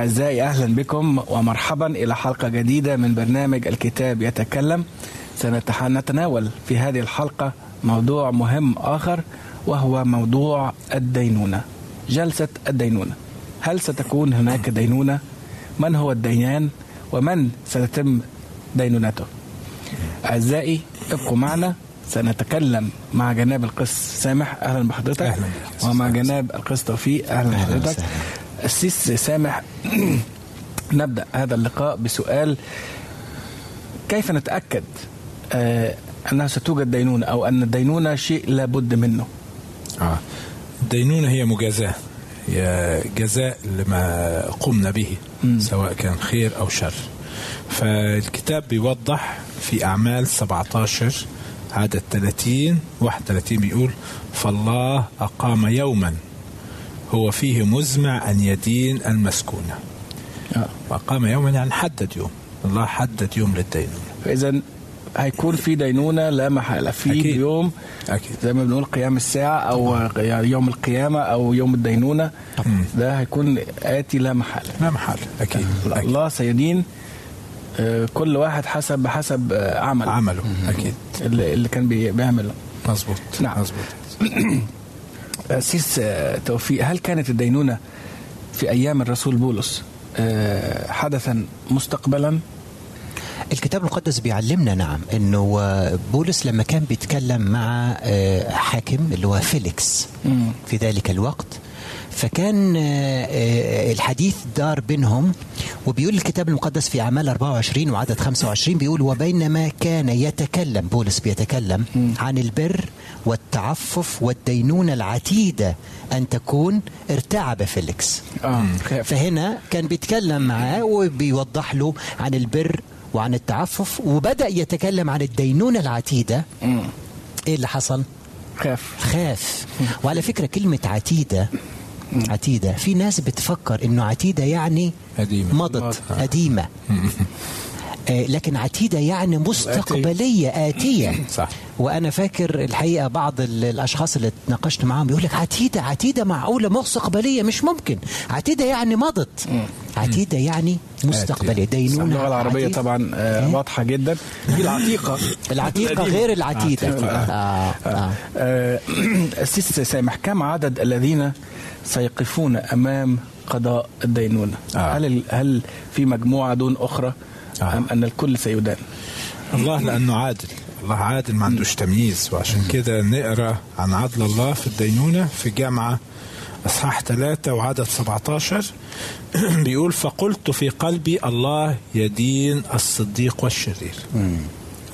أعزائي أهلا بكم ومرحبا إلى حلقة جديدة من برنامج الكتاب يتكلم. سنتناول في هذه الحلقة موضوع مهم آخر وهو موضوع الدينونة جلسة الدينونة. هل ستكون هناك دينونة؟ من هو الديان؟ ومن ستتم دينونته؟ أعزائي ابقوا معنا. سنتكلم مع جناب القس سامح. أهلا بحضرتك. أهلا ومع جناب القس توفيق. أهلا بحضرتك. السيس سامح نبدأ هذا اللقاء بسؤال كيف نتأكد آه أنها ستوجد دينونة أو أن الدينونة شيء لابد منه آه. الدينونة هي مجازاة هي جزاء لما قمنا به مم. سواء كان خير أو شر فالكتاب بيوضح في أعمال 17 عدد 30 31 بيقول فالله أقام يوما هو فيه مزمع أن يدين المسكونة آه. وأقام يوما يعني حدد يوم. الله حدد يوم للدينونة. فاذا هيكون في دينونة لا محاله في أكيد. يوم أكيد. زي ما بنقول قيام الساعة أو يعني يوم القيامة أو يوم الدينونة. مم. ده هيكون آتي لا محالة. لا محال أكيد, أكيد. الله سيدين آه، كل واحد حسب بحسب آه، عمل عمله. أكيد. اللي كان بي- بيعمله. مظبوط. نعم. مظبوط. سيس آه، توفيق. هل كانت الدينونة في أيام الرسول بولس آه، حدثا مستقبلا؟ الكتاب المقدس بيعلمنا نعم إنه آه، بولس لما كان بيتكلم مع حاكم اللي هو فيليكس. في ذلك الوقت فكان آه، آه، الحديث دار بينهم وبيقول الكتاب المقدس في أعمال 24 وعدد 25 بيقول وبينما كان يتكلم بولس بيتكلم عن البر والتعفف والدينونة العتيدة أن تكون ارتعب فيليكس خاف. فهنا كان بيتكلم معاه وبيوضح له عن البر وعن التعفف وبدأ يتكلم عن الدينونة العتيدة. إيه اللي حصل؟ خاف خاف وعلى فكرة كلمة عتيدة عتيدة. في ناس بتفكر إنه عتيدة يعني قديمة. مضت قديمة آه، لكن عتيدة يعني مستقبلية آتية. صح. وأنا فاكر الحقيقة بعض ال- الأشخاص اللي اتناقشت معاهم بيقول لك عتيدة عتيدة معقولة مستقبلية مش ممكن. عتيدة يعني مضت. عتيدة يعني مستقبلية دينونة اللغة العربية عتيدة. طبعا آه، واضحة جدا دي العتيقة العتيقة القديمة. غير العتيدة عتيقة. آه. آه. آه، السيس سامح كم عدد الذين سيقفون أمام قضاء الدينونة آه. هل هل في مجموعة دون أخرى آه. أم أن الكل سيدان الله لأنه عادل الله عادل ما عندوش تمييز وعشان كده نقرأ عن عدل الله في الدينونة في جامعة أصحاح ثلاثة وعدد 17 بيقول فقلت في قلبي الله يدين الصديق والشرير.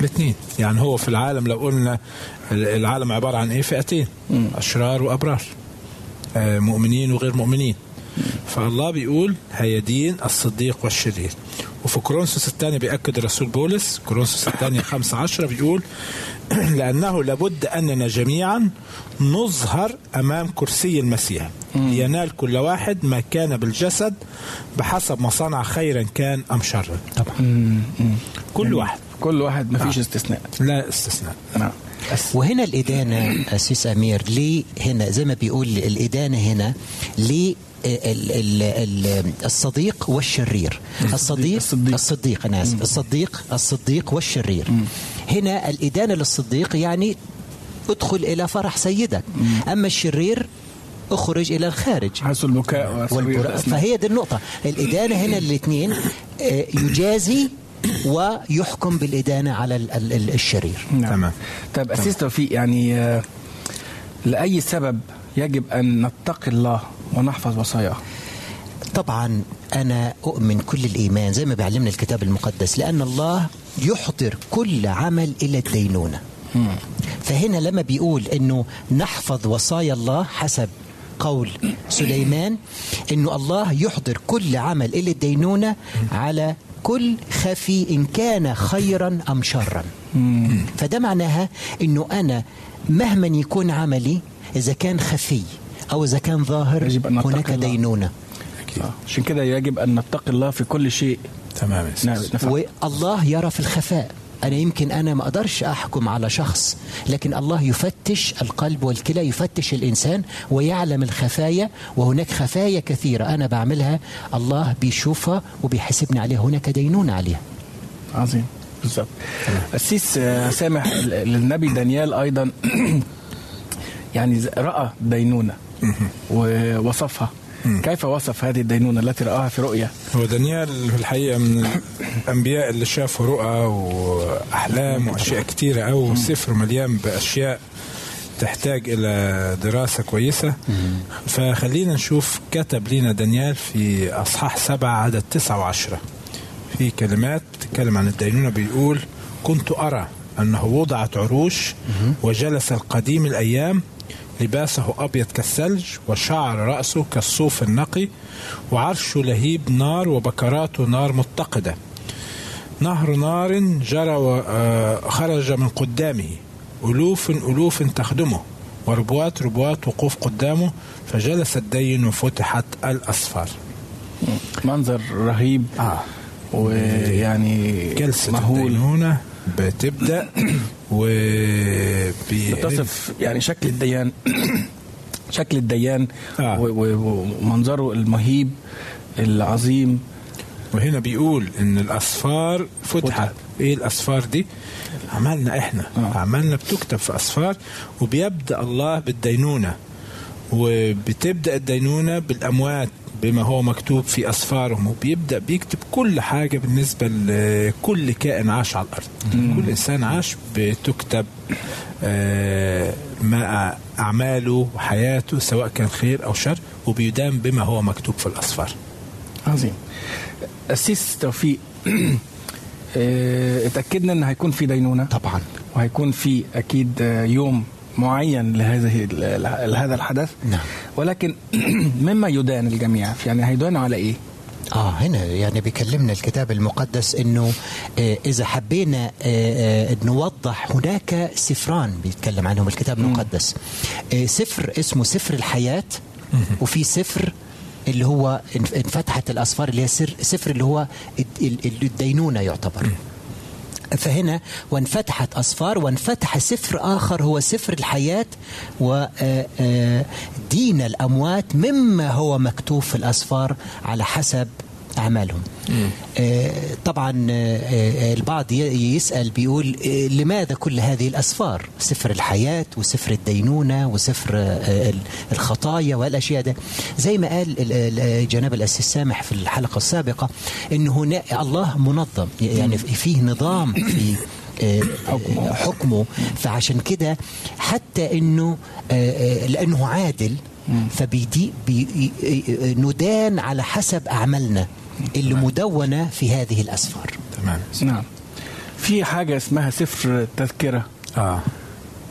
الاثنين. يعني هو في العالم لو قلنا العالم عبارة عن إيه؟ فئتين. أشرار وأبرار. آه، مؤمنين وغير مؤمنين. فالله بيقول هيدين الصديق والشرير. وفي كورنثوس الثاني بيأكد الرسول بولس كورنثوس الثانية خمسة عشرة بيقول لأنه لابد أننا جميعا نظهر أمام كرسي المسيح. لينال كل واحد ما كان بالجسد بحسب ما صنع خيرا كان أم شرا. طبعا. كل واحد. كل واحد ما فيش آه. استثناء. لا استثناء. نعم. وهنا الإدانة أسيس أمير ليه هنا؟ زي ما بيقول الإدانة هنا ليه ال- ال- ال- الصديق والشرير؟ الصديق الصديق. الصديق. أنا آسف. الصديق الصديق والشرير. هنا الإدانة للصديق يعني ادخل إلى فرح سيدك. أما الشرير اخرج إلى الخارج. حيث البكاء. فهي دي النقطة. الإدانة هنا الاثنين آه، يجازي ويحكم بالإدانة على ال- ال- ال- الشرير. نعم. تمام. طيب أسيس توفيق يعني آه، لأي سبب يجب أن نتقي الله ونحفظ وصاياه؟ طبعا أنا أؤمن كل الإيمان زي ما بيعلمنا الكتاب المقدس لأن الله يحضر كل عمل إلى الدينونة. فهنا لما بيقول أنه نحفظ وصايا الله حسب قول سليمان أنه الله يحضر كل عمل إلى الدينونة على كل خفي إن كان خيرا أم شرا. فده معناها أنه أنا مهما يكون عملي إذا كان خفي أو إذا كان ظاهر هناك. دينونة. أكيد آه. عشان كده يجب أن نتقي الله في كل شيء. تمام. نعم. والله يرى في الخفاء. أنا يمكن أنا ما أقدرش أحكم على شخص لكن الله يفتش القلب والكلى يفتش الإنسان ويعلم الخفايا وهناك خفايا كثيرة أنا بعملها. الله بيشوفها وبيحاسبني عليها هناك دينونة عليها. عظيم. بالظبط. السيس آه، سامح للنبي دانيال أيضا. يعني ز- رأى دينونة كيف وصف هذه الدينونة التي رآها في رؤيا هو دانيال في الحقيقة من الأنبياء اللي شافوا رؤى وأحلام وأشياء كتيرة أو سفر مليان بأشياء تحتاج إلى دراسة كويسة. فخلينا نشوف كتب لنا دانيال في أصحاح سبعة عدد تسعة وعشرة. في كلمات بتتكلم عن الدينونة بيقول كنت أرى أنه وضعت عروش وجلس القديم الأيام لباسه أبيض كالثلج وشعر رأسه كالصوف النقي وعرشه لهيب نار وبكراته نار متقدة. نهر نار جرى وخرج من قدامه. ألوف ألوف تخدمه. وربوات ربوات وقوف قدامه. فجلس الدين وفتحت الأسفار. منظر رهيب. آه. ويعني جلسة مهول. الدينونة بتبدأ. و بي- تصف يعني شكل الديان شكل الديان آه. ومنظره المهيب العظيم وهنا بيقول إن الأسفار فتحت فتحت. إيه الأسفار دي عملنا إحنا آه. عملنا بتكتب في أسفار وبيبدأ الله بالدينونة وبتبدأ الدينونة بالأموات بما هو مكتوب في اسفارهم وبيبدا بيكتب كل حاجة بالنسبة لكل كائن عاش على الأرض. كل إنسان عاش بتكتب آه، ما أعماله وحياته سواء كان خير أو شر وبيدام بما هو مكتوب في الأسفار. عظيم. السيس توفيق آه، اتأكدنا إن هيكون في دينونة. طبعا. وهيكون في أكيد آه، يوم معين لهذه لهذا الحدث. نعم. ولكن مما يدان الجميع يعني هيدانوا على إيه؟ آه هنا يعني بيكلمنا الكتاب المقدس إنه آه إذا حبينا آه آه نوضح هناك سفران بيتكلم عنهم الكتاب المقدس. آه سفر اسمه سفر الحياة وفي سفر اللي هو انف- انفتحت الاسفار اللي هي سر سفر اللي هو الد- ال- الدينونة يعتبر. فهنا وانفتحت أسفار وانفتح سفر آخر هو سفر الحياة ودين الأموات مما هو مكتوب في الأسفار على حسب أعمالهم. آه، طبعا آه، آه، البعض يسأل بيقول لماذا كل هذه الأسفار؟ سفر الحياة وسفر الدينونة وسفر ال- الخطايا والأشياء ده. زي ما قال ال- ال- جناب الأسيس سامح في الحلقة السابقة أنه هنا الله منظم يعني فيه نظام في حكمه. فعشان كده حتى إنه آه، لأنه عادل فبيدي بي ندان على حسب أعمالنا. اللي مدونة في هذه الأسفار. تمام. نعم. في حاجة اسمها سفر تذكرة. آه.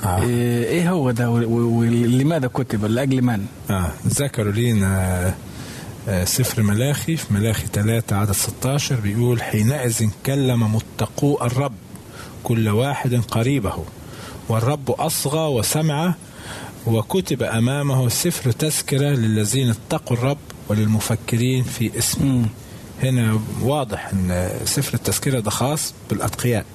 آه. إيه هو ده؟ ولماذا كتب؟ لأجل من؟ آه. ذكروا لينا آه، سفر ملاخي. في ملاخي 3 عدد 16 بيقول حينئذ كلم متقو الرب كل واحد قريبه والرب أصغى وسمع وكتب أمامه سفر تذكرة للذين اتقوا الرب وللمفكرين في اسمه. هنا واضح إن سفر التذكرة ده خاص بالأتقياء.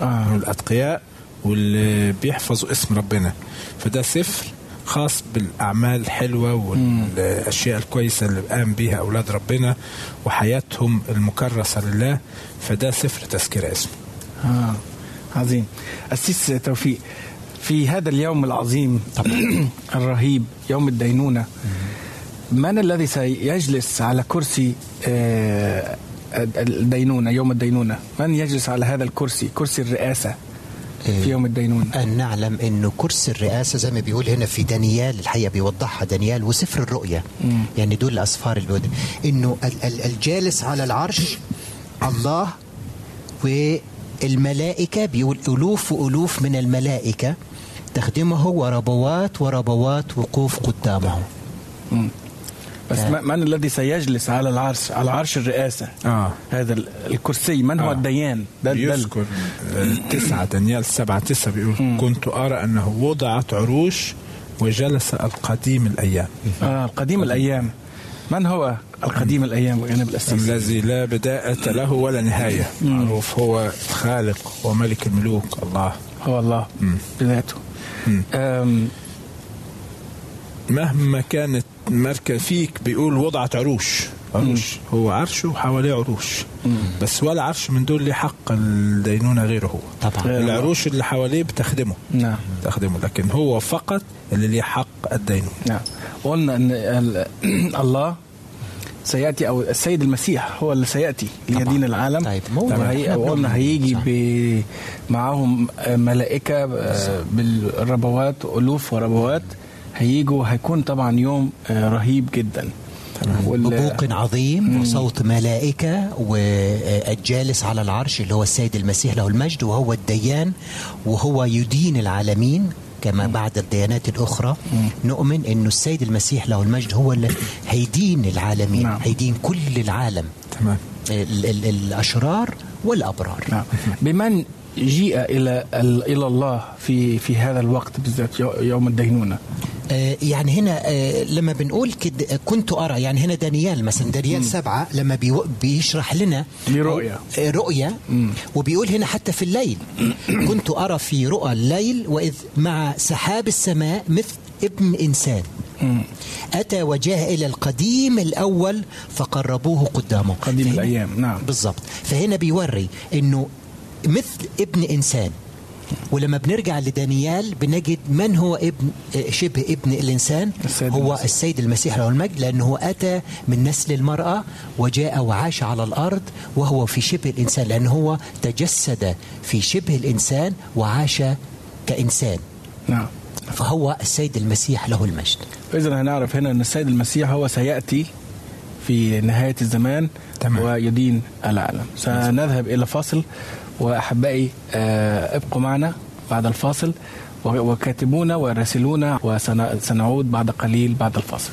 آه. الأتقياء واللي بيحفظوا اسم ربنا. فده سفر خاص بالأعمال الحلوه والأشياء الكويسة اللي قام بيها أولاد ربنا وحياتهم المكرسة لله. فده سفر تذكرة اسمه. آه. عظيم. أسيس توفيق في هذا اليوم العظيم الرهيب يوم الدينونة من الذي سيجلس على كرسي آه، الدينونة يوم الدينونة. من يجلس على هذا الكرسي؟ كرسي الرئاسة في يوم الدينونة. أن نعلم أنه كرسي الرئاسة زي ما بيقول هنا في دانيال الحقيقة بيوضحها دانيال وسفر الرؤيا مم. يعني دول الأسفار اللي أنه ال- ال- الجالس على العرش الله والملائكة بيقول ألوف وألوف من الملائكة تخدمه وربوات وربوات وقوف قدامه. مم. بس آه. من الذي سيجلس على العرش على عرش الرئاسة؟ آه. هذا ال- الكرسي. من هو آه. الديان؟ ده بيذكر آه، تسعة دانيال سبعة تسعة بيقول كنت أرى أنه وضعت عروش وجلس القديم الأيام. آه القديم الأيام. من هو القديم الأيام جانب الأسيس؟ الذي لا بداية له ولا نهاية. معروف هو خالق وملك الملوك الله. هو الله. مم. بذاته. مم. مهما كانت مركز فيك بيقول وضعت عروش. عروش هو عرشه وحواليه عروش. بس ولا عرش من دول ليه حق الدينونة غيره هو. طبعا. العروش اللي حواليه بتخدمه. نعم. تخدمه لكن هو فقط اللي ليه حق الدينونة. نعم. قلنا إن ال- الله سيأتي أو السيد المسيح هو اللي سيأتي ليدين العالم. طيب، وقلنا بنؤمن. هيجي. ب معاهم ملائكة آه، بالربوات ألوف وربوات. هيجوا هيكون طبعا يوم آه، رهيب جدا. ببوق عظيم وصوت ملائكة والجالس على العرش اللي هو السيد المسيح له المجد وهو الديان وهو يدين العالمين كما بعد الديانات الأخرى. نؤمن أنه السيد المسيح له المجد هو اللي هيدين العالمين نعم. هيدين كل العالم. تمام. ال- ال- الأشرار والأبرار. نعم. بمن جيء إلى ال- إلى الله في في هذا الوقت بالذات يو- يوم الدينونة؟ آه، يعني هنا آه، لما بنقول كده آه، كنت أرى يعني هنا دانيال مثلا دانيال سبعة لما بيشرح لنا دي رؤية. آه، رؤية وبيقول هنا حتى في الليل. كنت أرى في رؤى الليل وإذ مع سحاب السماء مثل ابن إنسان. أتى وجاء إلى القديم الأول فقربوه قدامه. قديم الأيام، نعم. بالضبط. فهنا بيوري أنه مثل ابن إنسان. ولما بنرجع لدانيال بنجد من هو ابن شبه ابن الإنسان؟ السيد هو المسيح. السيد المسيح له المجد لأنه أتى من نسل المرأة وجاء وعاش على الأرض وهو في شبه الإنسان لأنه هو تجسد في شبه الإنسان وعاش كإنسان. نعم. فهو السيد المسيح له المجد. إذا هنعرف هنا أن السيد المسيح هو سيأتي في نهاية الزمان تمام. ويدين العالم. سنذهب إلى فاصل. وأحبائي آه، ابقوا معنا بعد الفاصل وكاتبونا وراسلونا وسنعود بعد قليل بعد الفاصل.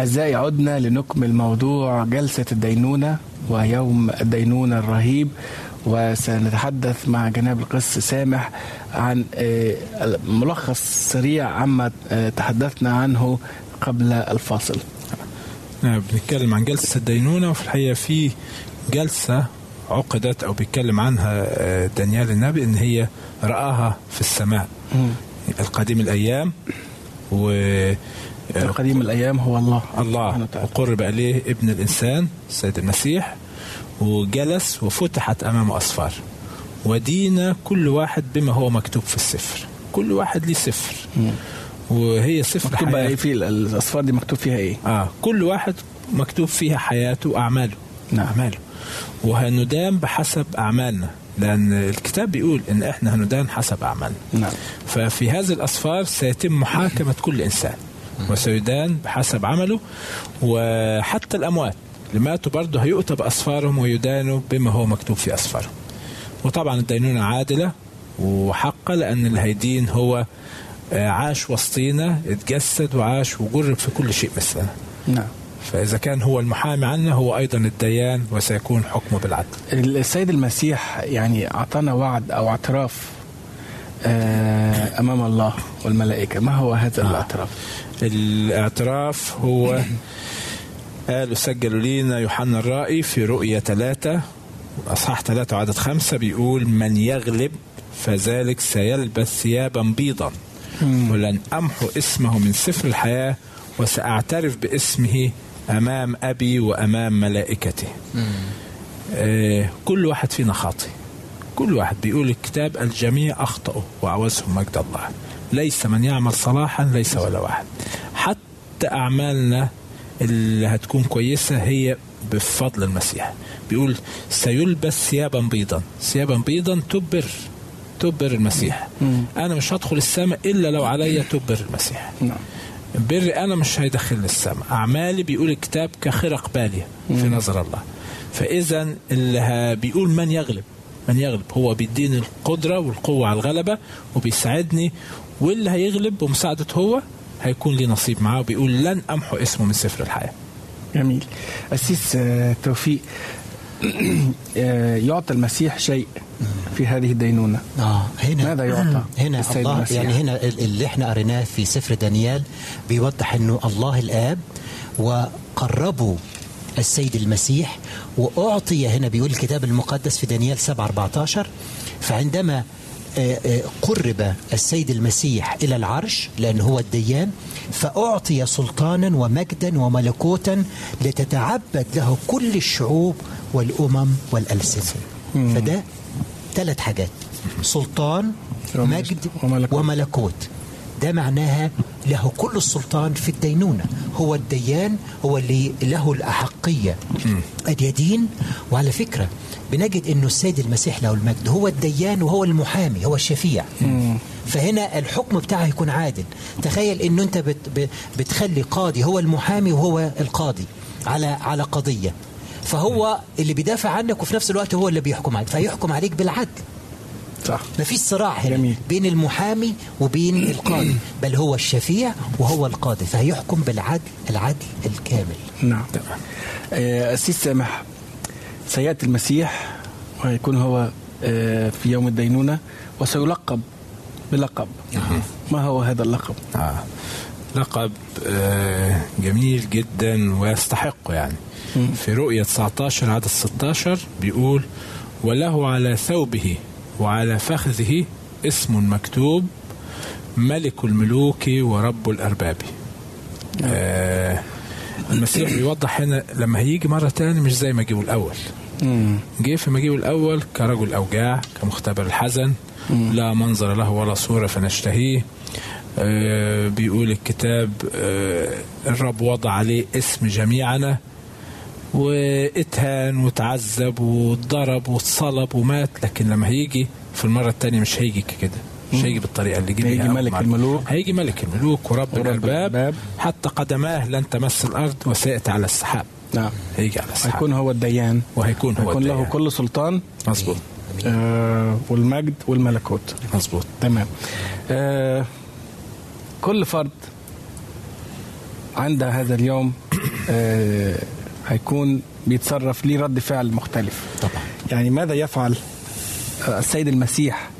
أعزائي عدنا لنكمل موضوع جلسة الدينونة ويوم الدينونة الرهيب وسنتحدث مع جناب القس سامح عن آه، ملخص سريع عما آه، تحدثنا عنه قبل الفاصل. نعم بنتكلم عن جلسة الدينونة وفي الحقيقة في جلسة عقدت أو بيتكلم عنها آه، دانيال النبي إن هي رآها في السماء. القديم الأيام و قديم الأيام هو الله. الله. وقرب إليه ابن الإنسان السيد المسيح وجلس وفتحت أمامه أسفار ودينا كل واحد بما هو مكتوب في السفر. كل واحد ليه سفر. وهي سفر مكتوب بقى إيه في الأصفار دي مكتوب فيها إيه؟ آه. كل واحد مكتوب فيها حياته وأعماله. نعم. أعماله. وهندان بحسب أعمالنا. لأن الكتاب بيقول إن إحنا هندان حسب أعمالنا. نعم. ففي هذه الأسفار سيتم محاكمة كل إنسان. وسيدان بحسب عمله وحتى الأموات اللي ماتوا برضه هيؤتى بأسفارهم ويدانوا بما هو مكتوب في أسفارهم. وطبعا الدينونة عادلة وحقة لأن اللي هيدين هو آه، عاش وسطينا اتجسد وعاش وجرب في كل شيء مثلنا. نعم. فإذا كان هو المحامي عنا هو أيضا الديان وسيكون حكمه بالعدل. السيد المسيح يعني أعطانا وعد أو اعتراف آه، أمام الله والملائكة. ما هو هذا الاعتراف؟ الاعتراف هو قالوا سجلوا لينا يوحنا الرائي في رؤية ثلاثة أصحاح ثلاثة وعدد خمسة بيقول من يغلب فذلك سيلبس ثيابا بيضا ولن أمحو اسمه من سفر الحياة وسأعترف باسمه أمام أبي وأمام ملائكته. آه كل واحد فينا خاطئ. كل واحد بيقول الكتاب الجميع أخطأوا وعوزهم مجد الله. ليس من يعمل صلاحا ليس ولا واحد. حتى أعمالنا اللي هتكون كويسة هي بفضل المسيح. بيقول سيلبس ثيابا بيضا. ثيابا بيضا تبر تبر المسيح. أنا مش هدخل السماء إلا لو عليا تبر المسيح. نعم. بري أنا مش هيدخلني السماء. أعمالي بيقول الكتاب كخرق بالية في نظر الله. فاذا اللي بيقول من يغلب؟ من يغلب هو بيديني القدرة والقوة على الغلبة وبيساعدني واللي هيغلب بمساعدة هو هيكون لي نصيب معاه وبيقول لن أمحو اسمه من سفر الحياة. جميل. أسيس آه، توفيق آه، يعطى المسيح شيء في هذه الدينونة. آه هنا. ماذا يعطى هنا السيد الله المسيح؟ يعني هنا ال- اللي إحنا قريناه في سفر دانيال بيوضح إنه الله الآب وقربوا السيد المسيح وأعطي هنا بيقول الكتاب المقدس في دانيال 7 14 فعندما آه، آه، قرب السيد المسيح إلى العرش لأن هو الديان فأعطي سلطانا ومجدا وملكوتا لتتعبد له كل الشعوب والأمم والألسنة. فده ثلاث حاجات. سلطان مجد وملكوت. ده معناها له كل السلطان في الدينونة. هو الديان هو اللي له الأحقية. أن يدين وعلى فكرة بنجد أنه السيد المسيح له المجد. هو الديان وهو المحامي هو الشفيع. فهنا الحكم بتاعه يكون عادل. تخيل أنه أنت بت بتخلي قاضي هو المحامي وهو القاضي على على قضية. فهو اللي بيدافع عنك وفي نفس الوقت هو اللي بيحكم عليك. فيحكم عليك بالعدل. صح ما فيش صراع هنا جميل. بين المحامي وبين القاضي. بل هو الشفيع وهو القاضي فهيحكم بالعدل العدل الكامل. نعم. آه، أسيس سامح سيأتي المسيح ويكون هو آه، في يوم الدينونة وسيلقب بلقب. ما هو هذا اللقب؟ آه. لقب آه جميل جدا ويستحقه يعني. في رؤية 19 عدد 16 بيقول وله على ثوبه وعلى فخذه اسم مكتوب ملك الملوك ورب الأرباب. آه المسيح بيوضح هنا لما هيجي مرة تاني مش زي ما جه الأول. جه في مجيئه الأول كرجل أوجاع كمختبر الحزن لا منظر له ولا صورة فنشتهيه. آه بيقول الكتاب آه الرب وضع عليه اسم جميعنا. واتهان وتعذب واتضرب واتصلب ومات لكن لما هيجي في المرة الثانية مش هيجي كده مش هيجي بالطريقة اللي جه هيجي ملك مرة. الملوك. هيجي ملك الملوك ورب, ورب الأرباب. حتى قدماه لن تمس الأرض وسيأتي على السحاب. نعم. هيجي على السحاب. هيكون هو الديان. وهيكون هو هيكون له. كل سلطان. مظبوط. آه والمجد والملكوت. مظبوط. تمام. آه كل فرد عند هذا اليوم آه هيكون بيتصرف ليه رد فعل مختلف. طبعا. يعني ماذا يفعل السيد المسيح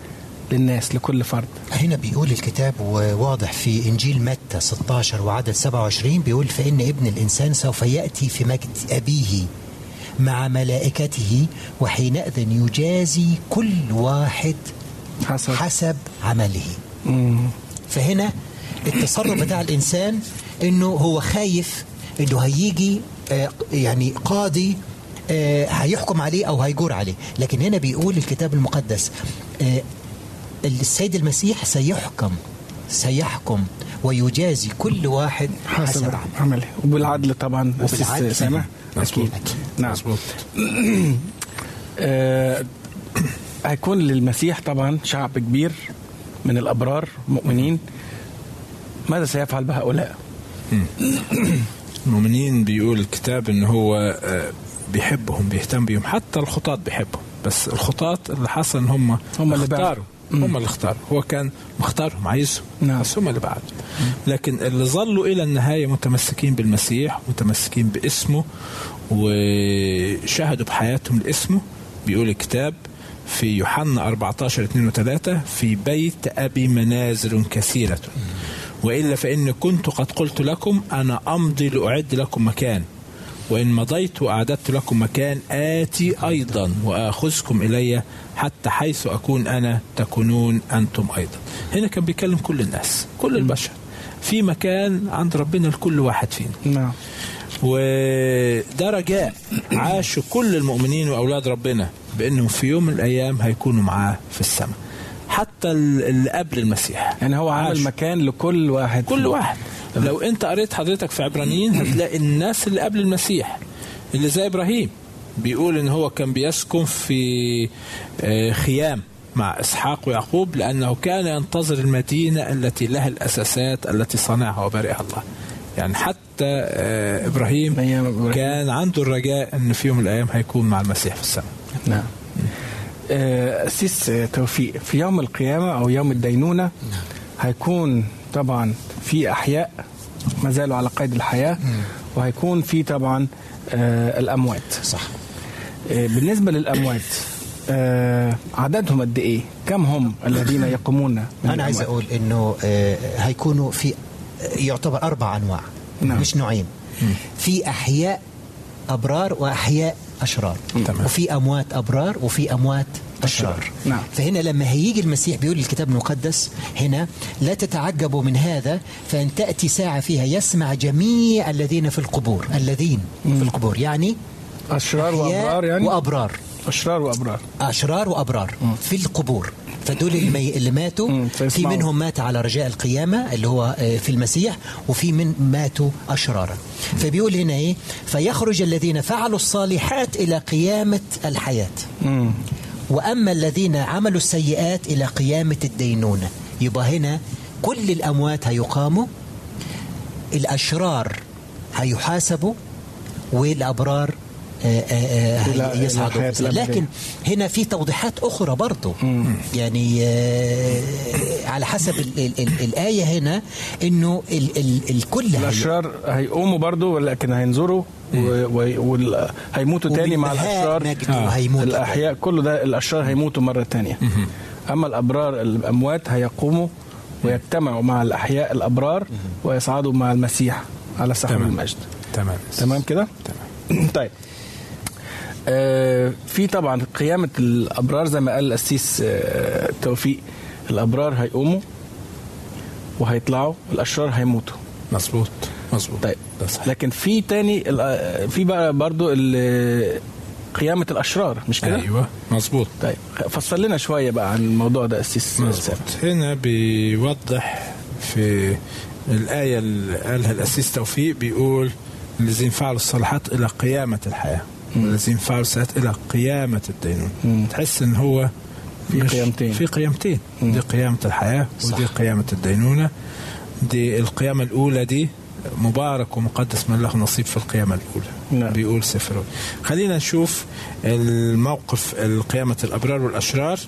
للناس لكل فرد؟ هنا بيقول الكتاب وواضح في إنجيل متى 16 وعدد 27 بيقول فإن ابن الإنسان سوف يأتي في مجد أبيه مع ملائكته وحينئذ يجازي كل واحد حسب. حسب عمله. مم. فهنا التصرف بتاع الإنسان إنه هو خايف إنه هيجي يعني قاضي آه، هيحكم عليه أو هيجور عليه. لكن هنا بيقول الكتاب المقدس آه، السيد المسيح سيحكم سيحكم ويجازي كل واحد حسب حسب عمله. وبالعدل طبعا وبالعدل. سامح أكيد. نعم. مظبوط. آه، هيكون للمسيح طبعا شعب كبير من الأبرار مؤمنين. ماذا سيفعل بهؤلاء؟ المؤمنين بيقول الكتاب ان هو آه، بيحبهم بيهتم بيهم حتى الخطاة بيحبهم. بس الخطاة اللي حصل إن هم هم اللي. اختاروا. هم اللي اختاروا. هو كان مختارهم عايزهم. نعم. بس هم اللي بعدوا. لكن اللي ظلوا إلى النهاية متمسكين بالمسيح متمسكين باسمه وشهدوا بحياتهم لاسمه. بيقول الكتاب في يوحنا 14 2 و3 في بيت أبي منازل كثيرة. وإلا فاني كنت قد قلت لكم أنا أمضي لأعد لكم مكان. وإن مضيت وأعددت لكم مكان آتي أيضا وآخذكم إلي حتى حيث أكون أنا تكونون أنتم أيضا. هنا كان بيكلم كل الناس كل البشر. في مكان عند ربنا لكل واحد فينا. نعم. وده رجاء عاشوا كل المؤمنين وأولاد ربنا بأنهم في يوم من الأيام هيكونوا معاه في السماء. حتى اللي قبل المسيح. يعني هو عامل عاشوا. مكان لكل واحد كل واحد. لو انت قريت حضرتك في عبرانيين هتلاقي الناس اللي قبل المسيح اللي زي إبراهيم. بيقول إن هو كان بيسكن في آه، خيام مع إسحاق ويعقوب لأنه كان ينتظر المدينة التي لها الأساسات التي صنعها وبارئها الله. يعني حتى آه، إبراهيم. كان عنده الرجاء إن في يوم من الأيام هيكون مع المسيح في السماء. نعم. أسيس آه، توفيق. في يوم القيامة أو يوم الدينونة هيكون طبعا في أحياء ما زالوا على قيد الحياة وهيكون في طبعا آه، الأموات. صح. آه، بالنسبة للأموات آه، عددهم قد إيه؟ كم هم الذين يقومون أنا عايز الأموات؟ أقول إنه آه، هيكونوا في يعتبر أربع أنواع نعم. مش نوعين. في أحياء أبرار وأحياء أشرار. تمام. وفي أموات أبرار وفي أموات أشرار. نعم. فهنا لما هيجي المسيح بيقول الكتاب المقدس هنا لا تتعجبوا من هذا فإن تأتي ساعة فيها يسمع جميع الذين في القبور. الذين في القبور يعني أشرار وأبرار يعني؟ وأبرار. أشرار وأبرار. أشرار وأبرار في القبور. فدول اللي, اللي ماتوا في. منهم مات على رجاء القيامة اللي هو آه، في المسيح وفي من ماتوا أشرارا فبيقول هنا إيه فيخرج الذين فعلوا الصالحات إلى قيامة الحياة. وأما الذين عملوا السيئات إلى قيامة الدينونة يبقى هنا كل الأموات هيقاموا الأشرار هيحاسبوا والأبرار آه، آه، آه،. الأبدية. لكن هنا في توضيحات أخرى برضو. يعني آه، على حسب ال ال ال الآية هنا إنه ال ال الكل الأشرار هيقوموا برضو ولكن هينظروا وهيموتوا تاني مع الأشرار. هيموتوا الأحياء كل ده الأشرار هيموتوا مرة تانية. أما الأبرار الأموات هيقوموا ويجتمعوا مع الأحياء الأبرار ويصعدوا مع المسيح على سحب. المجد. تمام. تمام كده؟ تمام. طيب. آه في طبعا قيامة الأبرار زي ما قال الأسيس آه توفيق الأبرار هيقوموا وهيطلعوا الأشرار هيموتوا مظبوط مظبوط طيب صحيح. لكن في تاني ال- في بقى برضو قيامة الأشرار مش كده؟ أيوه مظبوط طيب فصل لنا شوية بقى عن الموضوع ده أسيس مظبوط. هنا بيوضح في الآية اللي قالها الأسيس توفيق بيقول الذين فعلوا الصالحات إلى قيامة الحياة والذين فعلوا الصالحات إلى قيامة الدينون مم. تحس إن هو في قيامتين. في قيامتين مم. دي قيامة الحياة ودي قيامة الدينونة دي القيامة الأولى دي مبارك ومقدس من له نصيب في القيامة الأولى نعم. بيقول سفر. خلينا نشوف الموقف قيامة الأبرار والأشرار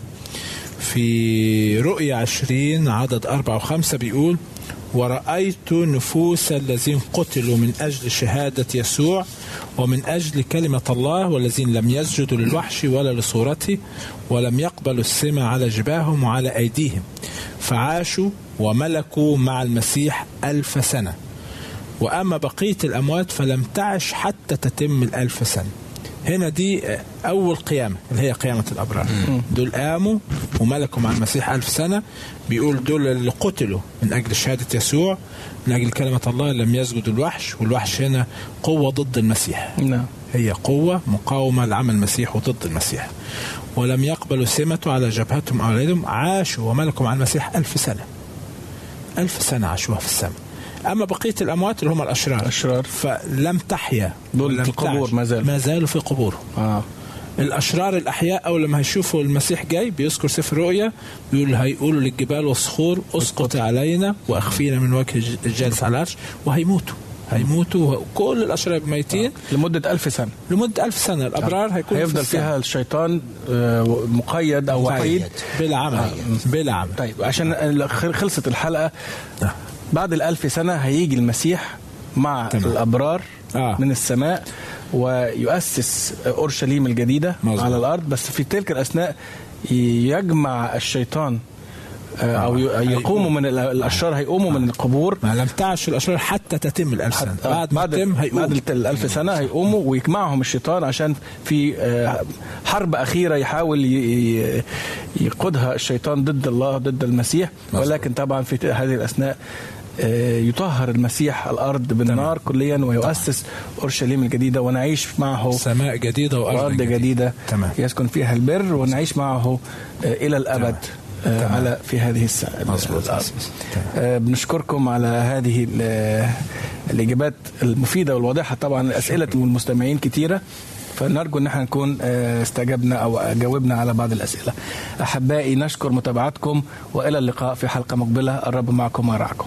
في رؤيا عشرين عدد أربعة وخمسة بيقول ورأيت نفوس الذين قتلوا من أجل شهادة يسوع ومن أجل كلمة الله والذين لم يسجدوا للوحش ولا لصورته ولم يقبلوا السمع على جباههم وعلى أيديهم. فعاشوا وملكوا مع المسيح ألف سنة. وأما بقية الأموات فلم تعش حتى تتم الألف سنة. هنا دي أول قيامة اللي هي قيامة الأبرار. دول قاموا وملكوا مع المسيح ألف سنة. بيقول دول اللي قتلوا من أجل شهادة يسوع من أجل كلمة الله لم يسجدوا الوحش والوحش هنا قوة ضد المسيح. نعم. هي قوة مقاومة لعمل المسيح وضد المسيح. ولم يقبلوا سمته على جبهتهم أو عاشوا وملكوا مع المسيح ألف سنة. ألف سنة عاشوها في السماء. أما بقية الأموات اللي هم الأشرار. الأشرار. فلم تحيا. دول في القبور. ما زالوا. ما زالوا في قبورهم آه. الأشرار الأحياء أول لما هيشوفوا المسيح جاي بيذكر سفر الرؤيا بيقول هيقولوا للجبال والصخور اسقط علينا وأخفينا من وجه الجالس على العرش. وهيموتوا. هيموتوا. كل الأشرار ميتين لمدة ألف سنة. لمدة ألف سنة. الأبرار هيكون هيفضل فيها الشيطان آه، مقيد أو وحيد. بلا عمل. بلا عمل. طيب عشان خلصت الحلقة. نعم. بعد الألف سنة هيجي المسيح مع تمام. الأبرار آه. من السماء ويؤسس أورشليم الجديدة مظبوط. على الأرض بس في تلك الأثناء يجمع الشيطان آه، أو ي- يقوموا من ال- الأشرار هيقوموا من القبور ما لم تعش الأشرار حتى تتم الألف سنة آه، بعد ما تتم بعد هيقوم الألف سنة هيقوموا ويجمعهم الشيطان عشان في آه، حرب أخيرة يحاول يقودها الشيطان ضد الله ضد المسيح. ولكن طبعا في هذه الأثناء آه، يطهر المسيح الأرض بالنار كليا ويؤسس أورشليم الجديدة ونعيش معه سماء جديدة وأرض وأرض جديدة تمام يسكن فيها البر ونعيش معه آه، إلى الأبد آه، تمام. على في هذه الساعة مظبوط. تمام. آه، بنشكركم على هذه ال- الإجابات المفيدة والواضحة طبعا أسئلة المستمعين كتيرة فنرجو إن إحنا نكون آه، استجبنا أو جاوبنا على بعض الأسئلة. أحبائي نشكر متابعتكم وإلى اللقاء في حلقة مقبلة الرب معكم ويرعاكم.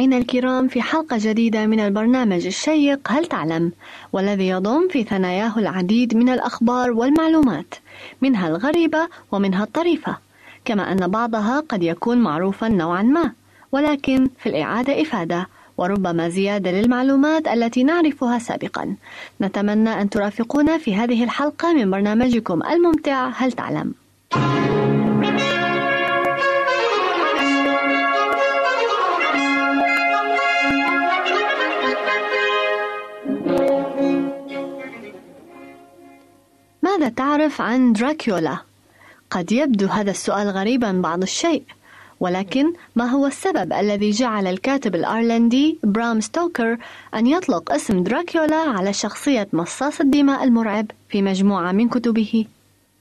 مستمعينا الكرام في حلقة جديدة من البرنامج الشيق هل تعلم؟ والذي يضم في ثناياه العديد من الأخبار والمعلومات منها الغريبة ومنها الطريفة كما أن بعضها قد يكون معروفا نوعا ما ولكن في الإعادة إفادة وربما زيادة للمعلومات التي نعرفها سابقا. نتمنى أن ترافقونا في هذه الحلقة من برنامجكم الممتع هل تعلم؟ ماذا تعرف عن دراكولا؟ قد يبدو هذا السؤال غريبا بعض الشيء ولكن ما هو السبب الذي جعل الكاتب الأيرلندي برام ستوكر أن يطلق اسم دراكولا على شخصية مصاص الدماء المرعب في مجموعة من كتبه؟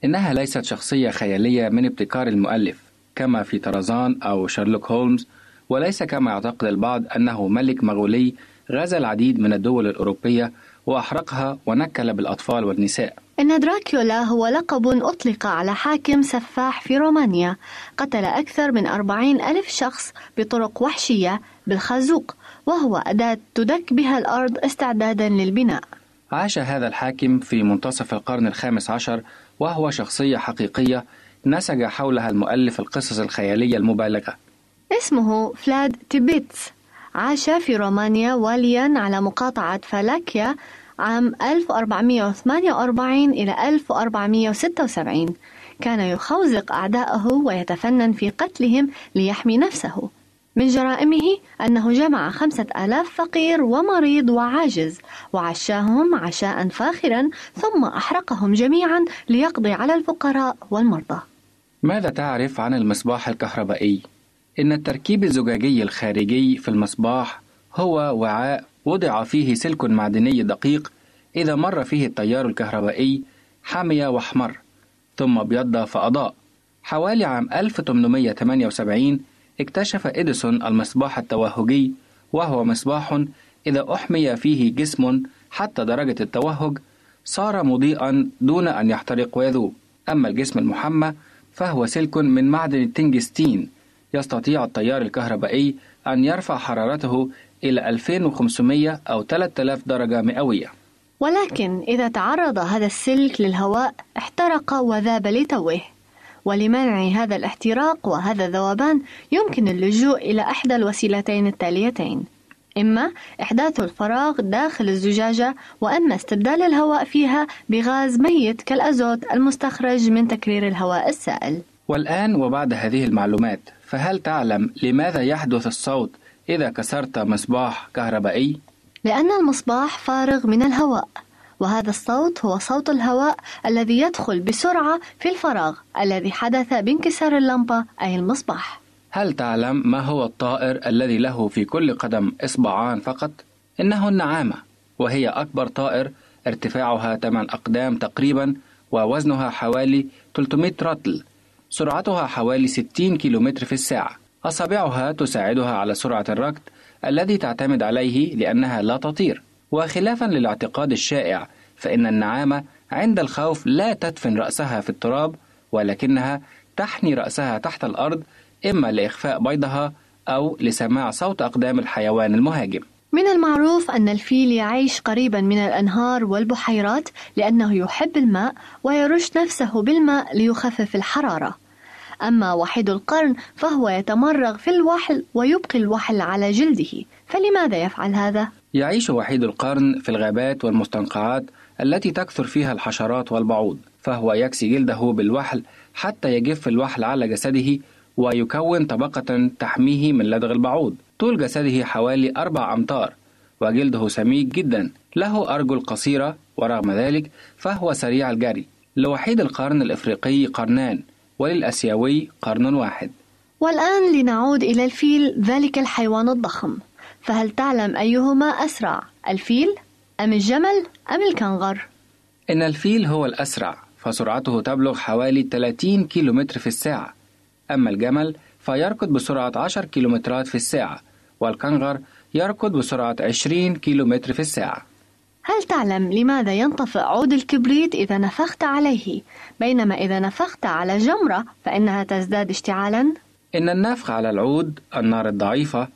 إنها ليست شخصية خيالية من ابتكار المؤلف كما في طرزان أو شارلوك هولمز وليس كما يعتقد البعض أنه ملك مغولي غزا العديد من الدول الأوروبية وأحرقها ونكل بالأطفال والنساء. إن دراكولا هو لقب أطلق على حاكم سفاح في رومانيا. قتل أكثر من أربعين ألف شخص بطرق وحشية بالخازوق وهو أداة تدك بها الأرض استعدادا للبناء. عاش هذا الحاكم في منتصف القرن الخامس عشر وهو شخصية حقيقية نسج حولها المؤلف القصص الخيالية المبالغة. اسمه فلاد تيبيتس. عاش في رومانيا واليا على مقاطعة فالاكيا عام 1448 إلى 1476 كان يخوزق أعداءه ويتفنن في قتلهم ليحمي نفسه. من جرائمه أنه جمع خمسة آلاف فقير ومريض وعاجز وعشاهم عشاء فاخرا ثم أحرقهم جميعا ليقضي على الفقراء والمرضى. ماذا تعرف عن المصباح الكهربائي؟ إن التركيب الزجاجي الخارجي في المصباح هو وعاء وضع فيه سلك معدني دقيق إذا مر فيه التيار الكهربائي حمي وأحمر ثم أبيض فأضاء. حوالي عام 1878 اكتشف إديسون المصباح التوهجي وهو مصباح إذا أحمي فيه جسم حتى درجة التوهج صار مضيئا دون أن يحترق ويذوب. أما الجسم المحمى فهو سلك من معدن التنجستين يستطيع التيار الكهربائي أن يرفع حرارته إلى 2500 أو 3000 درجة مئوية. ولكن إذا تعرض هذا السلك للهواء احترق وذاب لتوه. ولمنع هذا الاحتراق وهذا الذوبان يمكن اللجوء إلى إحدى الوسيلتين التاليتين. إما إحداث الفراغ داخل الزجاجة وإما استبدال الهواء فيها بغاز ميت كالأزوت المستخرج من تكرير الهواء السائل. والآن وبعد هذه المعلومات فهل تعلم لماذا يحدث الصوت إذا كسرت مصباح كهربائي؟ لأن المصباح فارغ من الهواء وهذا الصوت هو صوت الهواء الذي يدخل بسرعة في الفراغ الذي حدث بانكسار اللمبة أي المصباح هل تعلم ما هو الطائر الذي له في كل قدم إصبعان فقط؟ إنه النعامة وهي أكبر طائر ارتفاعها 8 أقدام تقريبا ووزنها حوالي 300 رطل سرعتها حوالي 60 كيلومتر في الساعة. أصابعها تساعدها على سرعة الركض الذي تعتمد عليه لأنها لا تطير. وخلافا للاعتقاد الشائع فإن النعامة عند الخوف لا تدفن رأسها في التراب ولكنها تحني رأسها تحت الأرض إما لإخفاء بيضها أو لسماع صوت أقدام الحيوان المهاجم. من المعروف أن الفيل يعيش قريبا من الأنهار والبحيرات لأنه يحب الماء ويرش نفسه بالماء ليخفف الحرارة. أما وحيد القرن فهو يتمرغ في الوحل ويبقي الوحل على جلده. فلماذا يفعل هذا؟ يعيش وحيد القرن في الغابات والمستنقعات التي تكثر فيها الحشرات والبعوض. فهو يكسي جلده بالوحل حتى يجف الوحل على جسده ويكون طبقة تحميه من لدغ البعوض. طول جسده حوالي أربع أمتار وجلده سميك جدا له أرجل قصيرة ورغم ذلك فهو سريع الجري لوحيد القرن الإفريقي قرنان وللأسيوي قرن واحد. والآن لنعود إلى الفيل ذلك الحيوان الضخم. فهل تعلم أيهما أسرع الفيل أم الجمل أم الكنغر؟ إن الفيل هو الأسرع فسرعته تبلغ حوالي 30 كيلومتر في الساعة. أما الجمل فيركض بسرعة 10 كيلومترات في الساعة والكنغر يركض بسرعة 20 كيلومتر في الساعة. هل تعلم لماذا ينطفئ عود الكبريت إذا نفخت عليه؟ بينما إذا نفخت على جمرة فإنها تزداد اشتعالا؟ إن النفخ على العود النار الضعيفة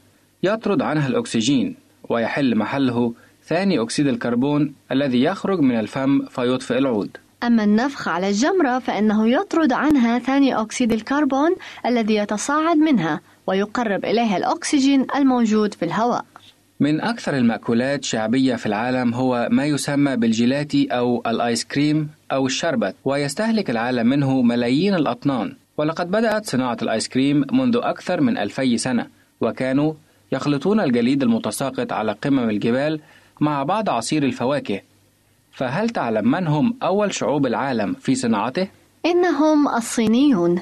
يطرد عنها الأكسجين ويحل محله ثاني أكسيد الكربون الذي يخرج من الفم فيطفئ العود. أما النفخ على الجمرة فإنه يطرد عنها ثاني أكسيد الكربون الذي يتصاعد منها. ويقرب إليها الأكسجين الموجود في الهواء. من أكثر المأكولات شعبية في العالم هو ما يسمى بالجيلاتي أو الآيس كريم أو الشربت ويستهلك العالم منه ملايين الأطنان. ولقد بدأت صناعة الآيس كريم منذ أكثر من ألفي سنة وكانوا يخلطون الجليد المتساقط على قمم الجبال مع بعض عصير الفواكه. فهل تعلم من هم أول شعوب العالم في صناعته؟ إنهم الصينيون.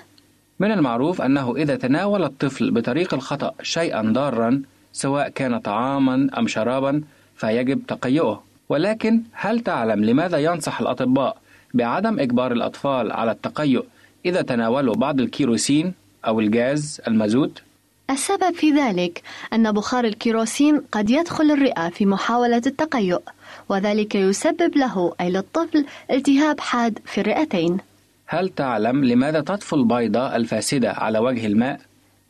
من المعروف أنه إذا تناول الطفل بطريق الخطأ شيئا ضارا سواء كان طعاما أم شرابا فيجب تقيؤه ولكن هل تعلم لماذا ينصح الأطباء بعدم إجبار الأطفال على التقيؤ إذا تناولوا بعض الكيروسين أو الغاز المازوت؟ السبب في ذلك أن بخار الكيروسين قد يدخل الرئة في محاولة التقيؤ وذلك يسبب له أي للطفل التهاب حاد في الرئتين هل تعلم لماذا تطفو البيضة الفاسدة على وجه الماء؟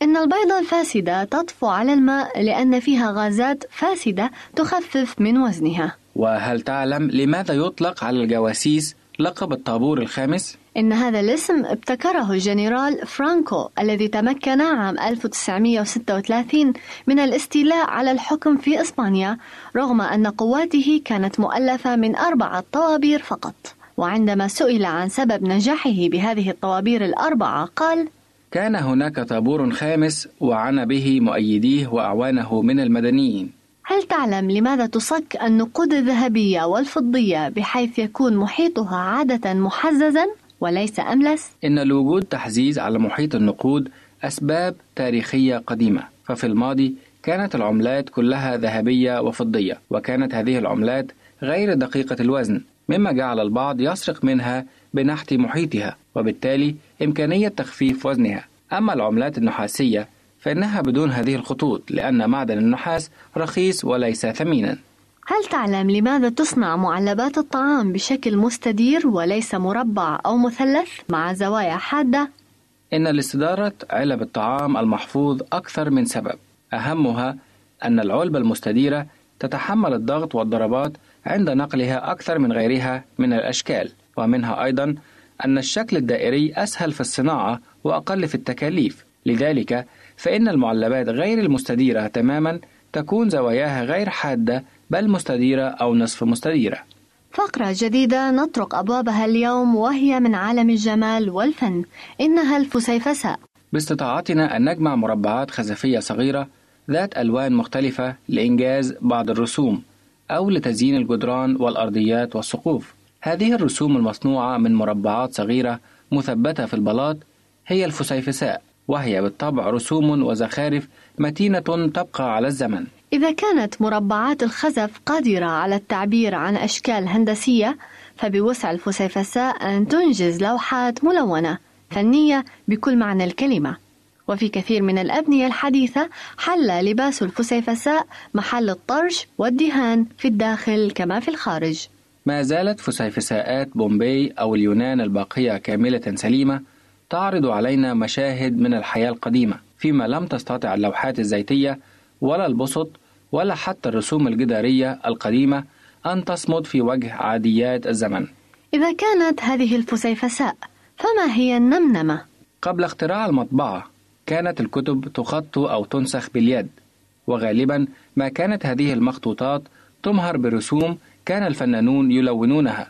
إن البيضة الفاسدة تطفو على الماء لأن فيها غازات فاسدة تخفف من وزنها وهل تعلم لماذا يطلق على الجواسيس لقب الطابور الخامس؟ إن هذا الاسم ابتكره الجنرال فرانكو الذي تمكن عام 1936 من الاستيلاء على الحكم في إسبانيا رغم أن قواته كانت مؤلفة من أربعة طوابير فقط وعندما سئل عن سبب نجاحه بهذه الطوابير الأربعة قال كان هناك طابور خامس وعنى به مؤيديه وأعوانه من المدنيين هل تعلم لماذا تصك النقود الذهبية والفضية بحيث يكون محيطها عادة محززا وليس أملس؟ إن لوجود تحزيز على محيط النقود أسباب تاريخية قديمة ففي الماضي كانت العملات كلها ذهبية وفضية وكانت هذه العملات غير دقيقة الوزن مما جعل البعض يسرق منها بنحت محيطها وبالتالي إمكانية تخفيف وزنها. أما العملات النحاسية فإنها بدون هذه الخطوط لأن معدن النحاس رخيص وليس ثمينا. هل تعلم لماذا تصنع معلبات الطعام بشكل مستدير وليس مربع أو مثلث مع زوايا حادة؟ إن لاستدارة علب الطعام المحفوظ أكثر من سبب. أهمها أن العلبة المستديرة تتحمل الضغط والضربات عند نقلها أكثر من غيرها من الأشكال ومنها أيضا أن الشكل الدائري أسهل في الصناعة وأقل في التكاليف. لذلك فإن المعلبات غير المستديرة تماما تكون زواياها غير حادة بل مستديرة أو نصف مستديرة. فقرة جديدة نطرق أبوابها اليوم وهي من عالم الجمال والفن. إنها الفسيفساء باستطاعتنا أن نجمع مربعات خزفية صغيرة ذات ألوان مختلفة لإنجاز بعض الرسوم. أو لتزيين الجدران والأرضيات والسقوف. هذه الرسوم المصنوعة من مربعات صغيرة مثبتة في البلاط هي الفسيفساء وهي بالطبع رسوم وزخارف متينة تبقى على الزمن. إذا كانت مربعات الخزف قادرة على التعبير عن أشكال هندسية فبوسع الفسيفساء أن تنجز لوحات ملونة فنية بكل معنى الكلمة. وفي كثير من الأبنية الحديثة حل لباس الفسيفساء محل الطرش والدهان في الداخل كما في الخارج ما زالت فسيفساءات بومبي أو اليونان الباقية كاملة سليمة تعرض علينا مشاهد من الحياة القديمة فيما لم تستطع اللوحات الزيتية ولا البسط ولا حتى الرسوم الجدارية القديمة أن تصمد في وجه عاديات الزمن إذا كانت هذه الفسيفساء فما هي النمنمة؟ قبل اختراع المطبعة كانت الكتب تخط أو تنسخ باليد وغالبا ما كانت هذه المخطوطات تمهر برسوم كان الفنانون يلونونها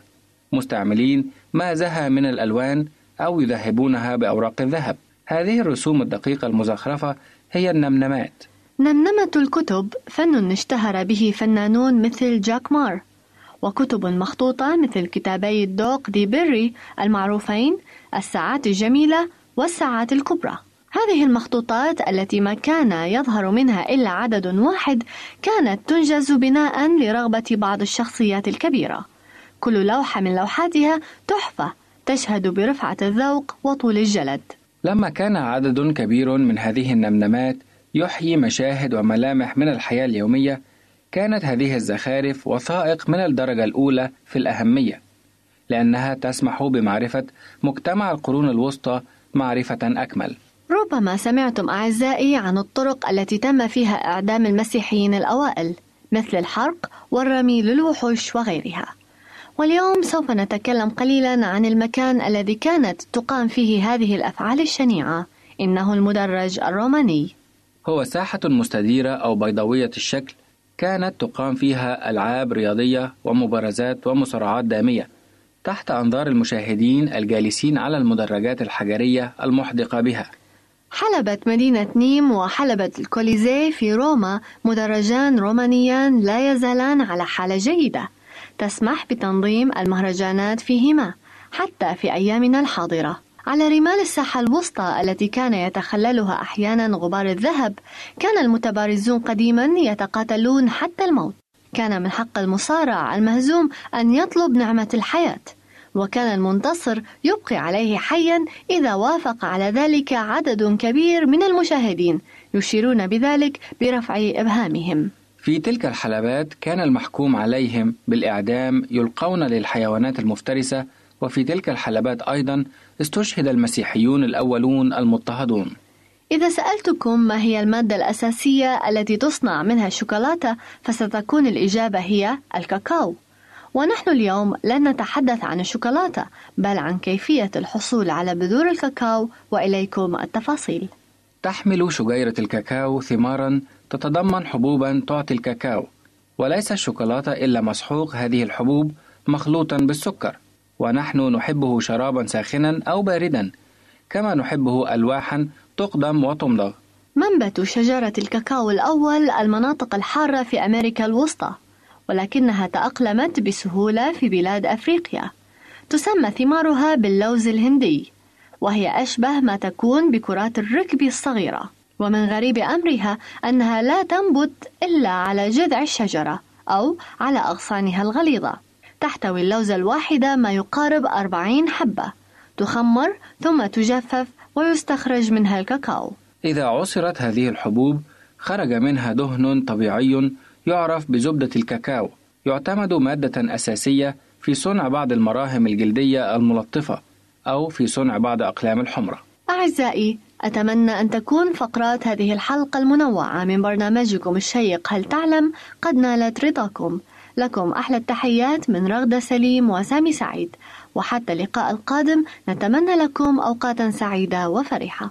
مستعملين ما زهى من الألوان أو يذهبونها بأوراق الذهب. هذه الرسوم الدقيقة المزخرفة هي النمنمات. نمنمة الكتب فن اشتهر به فنانون مثل جاك مار وكتب مخطوطة مثل كتابي الدوق دي بيري المعروفين الساعات الجميلة والساعات الكبرى. هذه المخطوطات التي ما كان يظهر منها إلا عدد واحد كانت تنجز بناء لرغبة بعض الشخصيات الكبيرة. كل لوحة من لوحاتها تحفة تشهد برفعة الذوق وطول الجلد. لما كان عدد كبير من هذه النمنمات يحيي مشاهد وملامح من الحياة اليومية كانت هذه الزخارف وثائق من الدرجة الأولى في الأهمية لأنها تسمح بمعرفة مجتمع القرون الوسطى معرفة أكمل. لربما سمعتم أعزائي عن الطرق التي تم فيها إعدام المسيحيين الأوائل مثل الحرق والرمي للوحوش وغيرها. واليوم سوف نتكلم قليلا عن المكان الذي كانت تقام فيه هذه الأفعال الشنيعة إنه المدرج الروماني. هو ساحة مستديرة أو بيضاوية الشكل كانت تقام فيها ألعاب رياضية ومبارزات ومصارعات دامية تحت أنظار المشاهدين الجالسين على المدرجات الحجرية المحدقة بها. حلبت مدينة نيم وحلبة الكوليزيه في روما مدرجان رومانيان لا يزالان على حالة جيدة. تسمح بتنظيم المهرجانات فيهما حتى في أيامنا الحاضرة. على رمال الساحة الوسطى التي كان يتخللها أحيانا غبار الذهب كان المتبارزون قديما يتقاتلون حتى الموت. كان من حق المصارع المهزوم أن يطلب نعمة الحياة. وكان المنتصر يبقي عليه حيا إذا وافق على ذلك عدد كبير من المشاهدين يشيرون بذلك برفع إبهامهم. في تلك الحلبات كان المحكوم عليهم بالإعدام يلقون للحيوانات المفترسة وفي تلك الحلبات أيضا استشهد المسيحيون الأولون المضطهدون. إذا سألتكم ما هي المادة الأساسية التي تصنع منها الشوكولاتة فستكون الإجابة هي الكاكاو. ونحن اليوم لن نتحدث عن الشوكولاتة بل عن كيفية الحصول على بذور الكاكاو وإليكم التفاصيل. تحمل شجيرة الكاكاو ثمارا تتضمن حبوبا تعطي الكاكاو وليس الشوكولاتة إلا مسحوق هذه الحبوب مخلوطا بالسكر ونحن نحبه شرابا ساخنا أو باردا كما نحبه ألواحا تقدم وتمضغ. منبت شجرة الكاكاو الأول المناطق الحارة في أمريكا الوسطى. ولكنها تأقلمت بسهولة في بلاد أفريقيا. تسمى ثمارها باللوز الهندي وهي أشبه ما تكون بكرات الركب الصغيرة. ومن غريب أمرها أنها لا تنبت إلا على جذع الشجرة أو على أغصانها الغليظة. تحتوي اللوزة الواحدة ما يقارب أربعين حبة. تخمر ثم تجفف ويستخرج منها الكاكاو. إذا عصرت هذه الحبوب خرج منها دهن طبيعي يعرف بزبدة الكاكاو يعتمد مادة أساسية في صنع بعض المراهم الجلدية الملطفة أو في صنع بعض أقلام الحمرة. أعزائي أتمنى أن تكون فقرات هذه الحلقة المنوعة من برنامجكم الشيق. هل تعلم؟ قد نالت رضاكم. لكم أحلى التحيات من رغدة سليم وسامي سعيد. وحتى اللقاء القادم نتمنى لكم أوقاتا سعيدة وفرحة.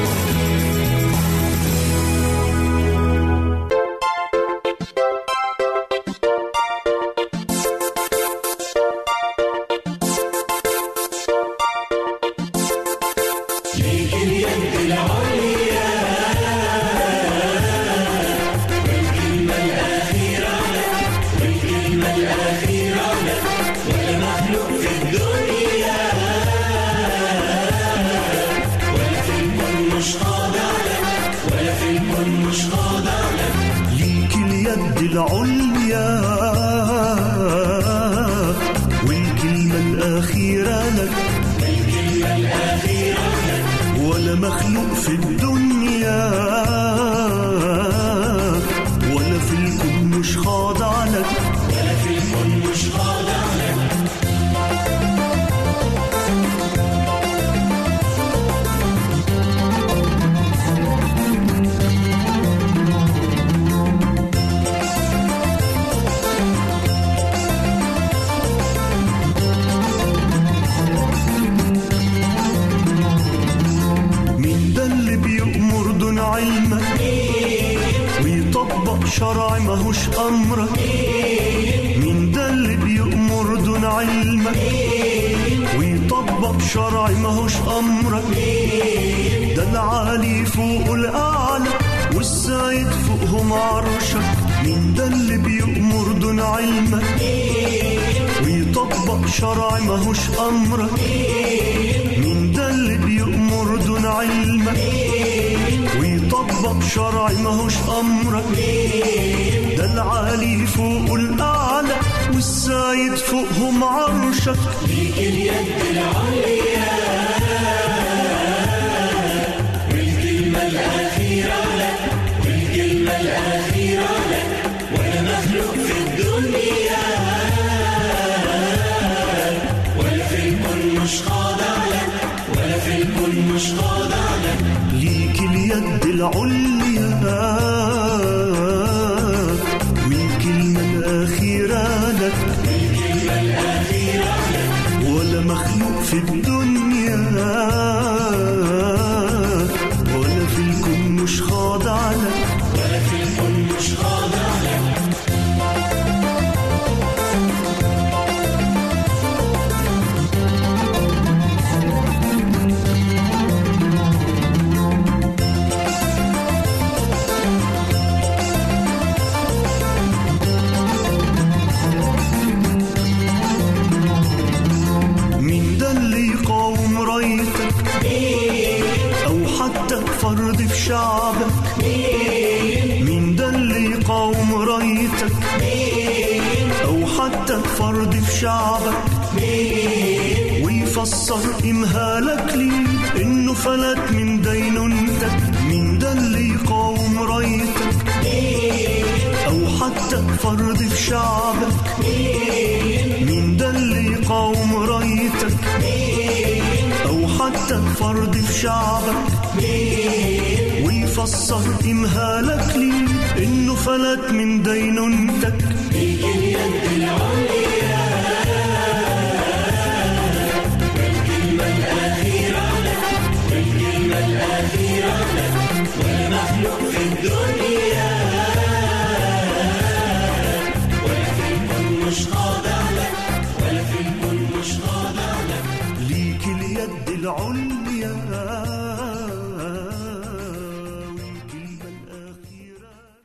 مخلوق علمك ويطبق شرع ماهوش أمرك علمك ويطبق شرعي ماهوش أمرك ده العالي فوق الأعلى والسايد فوقهم عرشك مين ده اللي بيأمر دون علمك ويطبق شرعي ماهوش أمرك مين ده اللي بيأمر دون علمك شرعي ماهوش أمرك. ده العالي فوق الأعلى والسايد فوقهم عرشك. ليك اليد العليا والكلمة الأخيرة لك والكلمة الأخيرة لك ولا مخلوق في الدنيا ولا في الكون مش خاضع لك ولا في الكون مش خاضع لك ليك اليد العليا. فلت من دينونتك مين ده اللي يقاوم رايتك أو حتى فرد في شعبك مين ده اللي يقاوم رايتك أو حتى فرد في شعبك ويفسر امهالك ليه إنه فلت من دينونتك ليك اليد العليا في